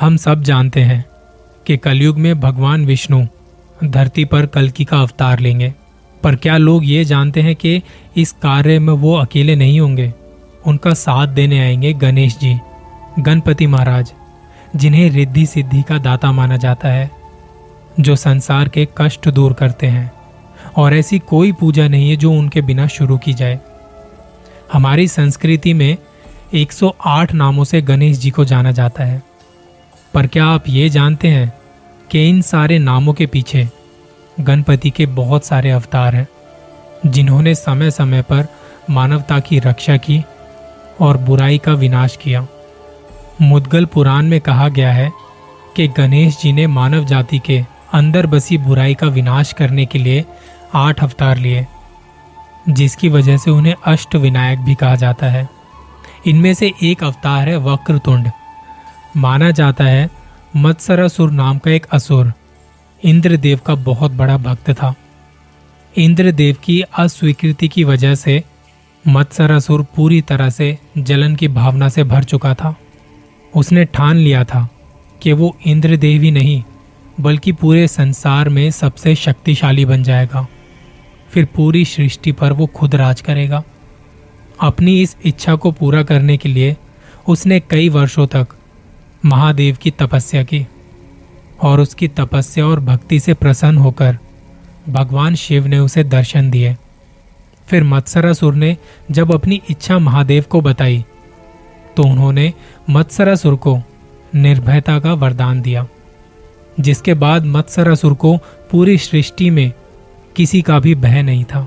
हम सब जानते हैं कि कलयुग में भगवान विष्णु धरती पर कलकी का अवतार लेंगे। पर क्या लोग ये जानते हैं कि इस कार्य में वो अकेले नहीं होंगे? उनका साथ देने आएँगे गणेश जी, गणपति महाराज, जिन्हें रिद्धि सिद्धि का दाता माना जाता है, जो संसार के कष्ट दूर करते हैं। और ऐसी कोई पूजा नहीं है जो उनके बिना शुरू की जाए। हमारी संस्कृति में 108 नामों से गणेश जी को जाना जाता है। पर क्या आप ये जानते हैं कि इन सारे नामों के पीछे गणपति के बहुत सारे अवतार हैं, जिन्होंने समय समय पर मानवता की रक्षा की और बुराई का विनाश किया। मुदगल पुराण में कहा गया है कि गणेश जी ने मानव जाति के अंदर बसी बुराई का विनाश करने के लिए आठ अवतार लिए, जिसकी वजह से उन्हें अष्ट विनायक भी कहा जाता है। इनमें से एक अवतार है वक्रतुंड। माना जाता है मत्सरासुर नाम का एक असुर। इंद्रदेव का बहुत बड़ा भक्त था। इंद्रदेव की अस्वीकृति की वजह से मत्सरासुर पूरी तरह से जलन की भावना से भर चुका था। उसने ठान लिया था कि वो इंद्रदेव ही नहीं, बल्कि पूरे संसार में सबसे शक्तिशाली बन जाएगा। फिर पूरी सृष्टि पर वो खुद राज करेगा। अपनी इस इच्छा को पूरा करने के लिए उसने कई वर्षों तक महादेव की तपस्या की और उसकी तपस्या और भक्ति से प्रसन्न होकर भगवान शिव ने उसे दर्शन दिए। फिर मत्सरासुर ने जब अपनी इच्छा महादेव को बताई तो उन्होंने मत्सरासुर को निर्भयता का वरदान दिया, जिसके बाद मत्सरासुर को पूरी सृष्टि में किसी का भी भय नहीं था।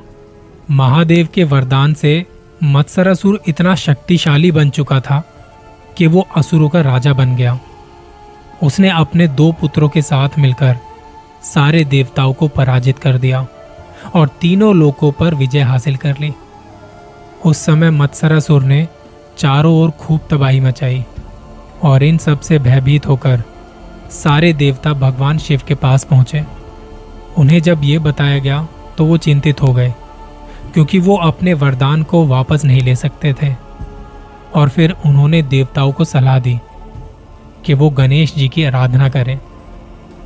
महादेव के वरदान से मत्सरासुर इतना शक्तिशाली बन चुका था कि वो असुरों का राजा बन गया। उसने अपने दो पुत्रों के साथ मिलकर सारे देवताओं को पराजित कर दिया और तीनों लोकों पर विजय हासिल कर ली। उस समय मत्सरासुर ने चारों ओर खूब तबाही मचाई और इन सबसे भयभीत होकर सारे देवता भगवान शिव के पास पहुँचे। उन्हें जब ये बताया गया तो वो चिंतित हो गए, क्योंकि वो अपने वरदान को वापस नहीं ले सकते थे। और फिर उन्होंने देवताओं को सलाह दी कि वो गणेश जी की आराधना करें।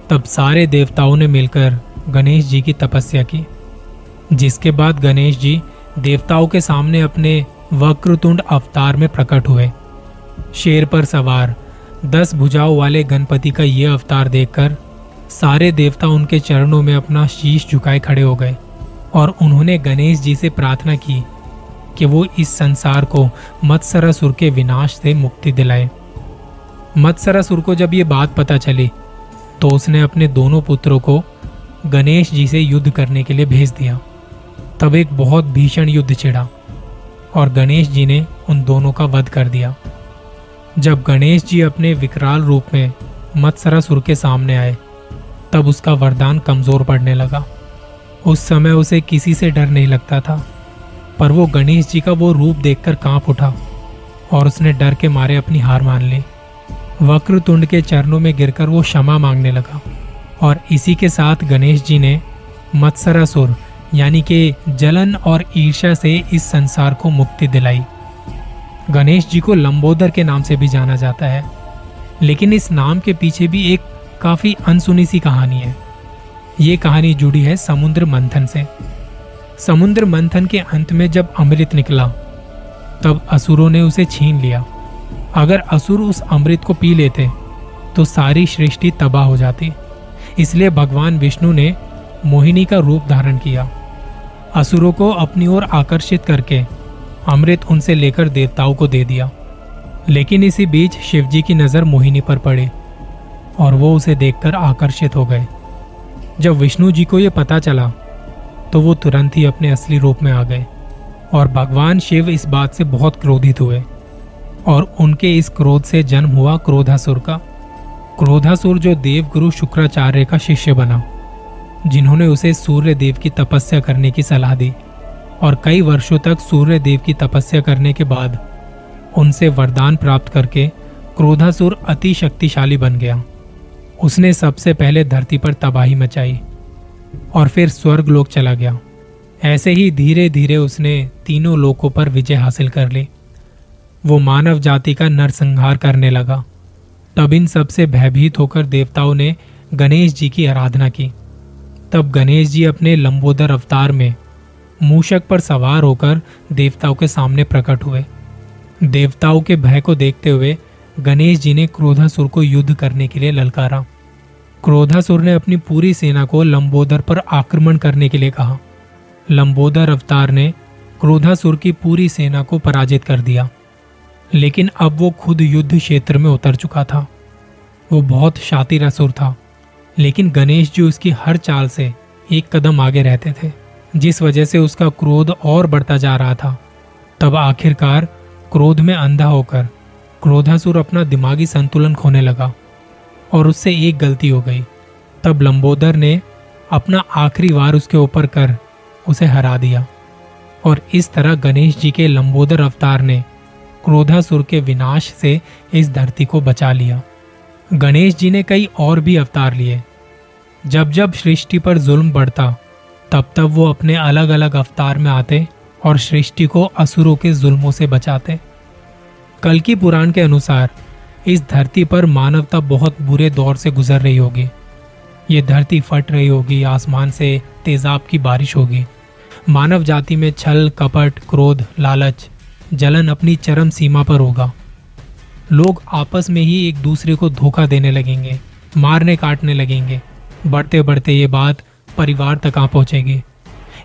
तब सारे देवताओं ने मिलकर गणेश जी की तपस्या की, जिसके बाद गणेश जी देवताओं के सामने अपने वक्रतुंड अवतार में प्रकट हुए। शेर पर सवार दस भुजाओं वाले गणपति का यह अवतार देखकर सारे देवता उनके चरणों में अपना शीश झुकाए खड़े हो गए और उन्होंने गणेश जी से प्रार्थना की कि वो इस संसार को मत्सरासुर के विनाश से मुक्ति दिलाए। मत्सरासुर को जब ये बात पता चली तो उसने अपने दोनों पुत्रों को गणेश जी से युद्ध करने के लिए भेज दिया। तब एक बहुत भीषण युद्ध छिड़ा और गणेश जी ने उन दोनों का वध कर दिया। जब गणेश जी अपने विकराल रूप में मत्सरासुर के सामने आए, तब उसका वरदान कमज़ोर पड़ने लगा। उस समय उसे किसी से डर नहीं लगता था। पर वो गणेश जी का वो रूप देखकर काँप उठा और उसने डर के मारे अपनी हार मान ली। वक्रतुंड के चरणों में गिरकर वो क्षमा मांगने लगा और इसी के साथ गणेश जी ने मत्सरासुर यानी कि जलन और ईर्ष्या से इस संसार को मुक्ति दिलाई। गणेश जी को लंबोदर के नाम से भी जाना जाता है, लेकिन इस नाम के पीछे भी एक काफ़ी अनसुनी सी कहानी है। ये कहानी जुड़ी है समुद्र मंथन से। समुद्र मंथन के अंत में जब अमृत निकला, तब असुरों ने उसे छीन लिया। अगर असुर उस अमृत को पी लेते तो सारी सृष्टि तबाह हो जाती। इसलिए भगवान विष्णु ने मोहिनी का रूप धारण किया। असुरों को अपनी ओर आकर्षित करके अमृत उनसे लेकर देवताओं को दे दिया। लेकिन इसी बीच शिवजी की नज़र मोहिनी पर पड़ी और वो उसे देखकर आकर्षित हो गए। जब विष्णु जी को यह पता चला तो वो तुरंत ही अपने असली रूप में आ गए और भगवान शिव इस बात से बहुत क्रोधित हुए और उनके इस क्रोध से जन्म हुआ क्रोधासुर का। क्रोधासुर जो देव गुरु शुक्राचार्य का शिष्य बना, जिन्होंने उसे सूर्य देव की तपस्या करने की सलाह दी और कई वर्षों तक सूर्य देव की तपस्या करने के बाद उनसे वरदान प्राप्त करके क्रोधासुर अति शक्तिशाली बन गया। उसने सबसे पहले धरती पर तबाही मचाई। और फिर स्वर्ग लोक चला गया। ऐसे ही धीरे धीरे उसने तीनों लोकों पर विजय हासिल कर ली। वो मानव जाति का नरसंहार करने लगा। तब इन सबसे भयभीत होकर देवताओं ने गणेश जी की आराधना की। तब गणेश जी अपने लंबोदर अवतार में मूषक पर सवार होकर देवताओं के सामने प्रकट हुए। देवताओं के भय को देखते हुए गणेश जी ने क्रोधासुर को युद्ध करने के लिए ललकारा। क्रोधासुर ने अपनी पूरी सेना को लंबोदर पर आक्रमण करने के लिए कहा। लंबोदर अवतार ने क्रोधासुर की पूरी सेना को पराजित कर दिया। लेकिन अब वो खुद युद्ध क्षेत्र में उतर चुका था। वो बहुत शातिर असुर था, लेकिन गणेश जी उसकी हर चाल से एक कदम आगे रहते थे, जिस वजह से उसका क्रोध और बढ़ता जा रहा था। तब आखिरकार क्रोध में अंधा होकर क्रोधासुर अपना दिमागी संतुलन खोने लगा। और उससे एक गलती हो गई। तब लंबोदर ने अपना आखिरी वार उसके ऊपर कर, उसे हरा दिया। और इस तरह गणेश जी के लंबोदर अवतार ने क्रोधासुर के विनाश से इस धरती को बचा लिया। गणेश जी ने कई और भी अवतार लिए। जब जब सृष्टि पर जुल्म बढ़ता, तब तब वो अपने अलग अलग अवतार में आते और सृष्टि को असुरों के जुल्मों से बचाते। कल की पुराण के अनुसार इस धरती पर मानवता बहुत बुरे दौर से गुजर रही होगी। ये धरती फट रही होगी, आसमान से तेजाब की बारिश होगी। मानव जाति में छल, कपट, क्रोध, लालच, जलन अपनी चरम सीमा पर होगा। लोग आपस में ही एक दूसरे को धोखा देने लगेंगे, मारने काटने लगेंगे। बढ़ते बढ़ते ये बात परिवार तक आ पहुंचेगी।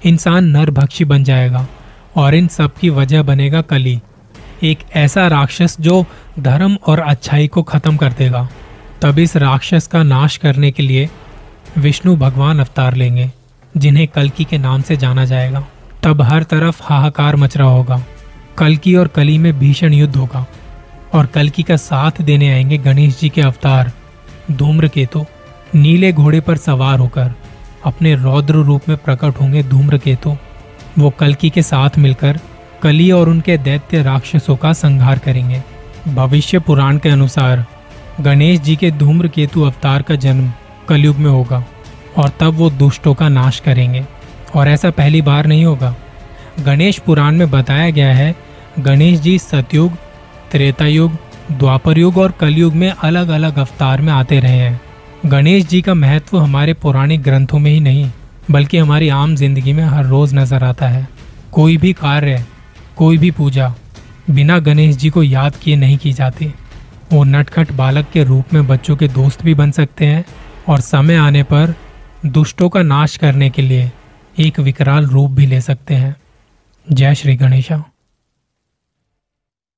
इंसान नरभक्षी बन जाएगा और इन सब की वजह बनेगा कली। एक ऐसा राक्षस जो धर्म और अच्छाई को खत्म कर देगा। तब इस राक्षस का नाश करने के लिए विष्णु भगवान अवतार लेंगे, जिन्हें कलकी के नाम से जाना जाएगा। तब हर तरफ़ हाहाकार मच रहा होगा। कलकी और कली में भीषण युद्ध होगा और कलकी का साथ देने आएँगे गणेश जी के अवतार, धूम्रकेतु। नीले घोड़े पर सवार होकर अपने रौद्र रूप में प्रकट होंगे धूम्रकेतु। वो कलकी के साथ मिलकर कली और उनके दैत्य राक्षसों का संहार करेंगे। भविष्य पुराण के अनुसार, गणेश जी के धूम्र केतु अवतार का जन्म कलयुग में होगा, और तब वो दुष्टों का नाश करेंगे। और ऐसा पहली बार नहीं होगा। गणेश पुराण में बताया गया है, गणेश जी सतयुग त्रेता युग द्वापर युग और कलयुग में अलग अलग अवतार में आते रहे हैं। गणेश जी का महत्व हमारे पौराणिक ग्रंथों में ही नहीं, बल्कि हमारी आम ज़िंदगी में हर रोज नज़र आता है। कोई भी कार्य कोई भी पूजा बिना गणेश जी को याद किए नहीं की जाती। वो नटखट बालक के रूप में बच्चों के दोस्त भी बन सकते हैं और समय आने पर दुष्टों का नाश करने के लिए एक विकराल रूप भी ले सकते हैं। जय श्री गणेशा।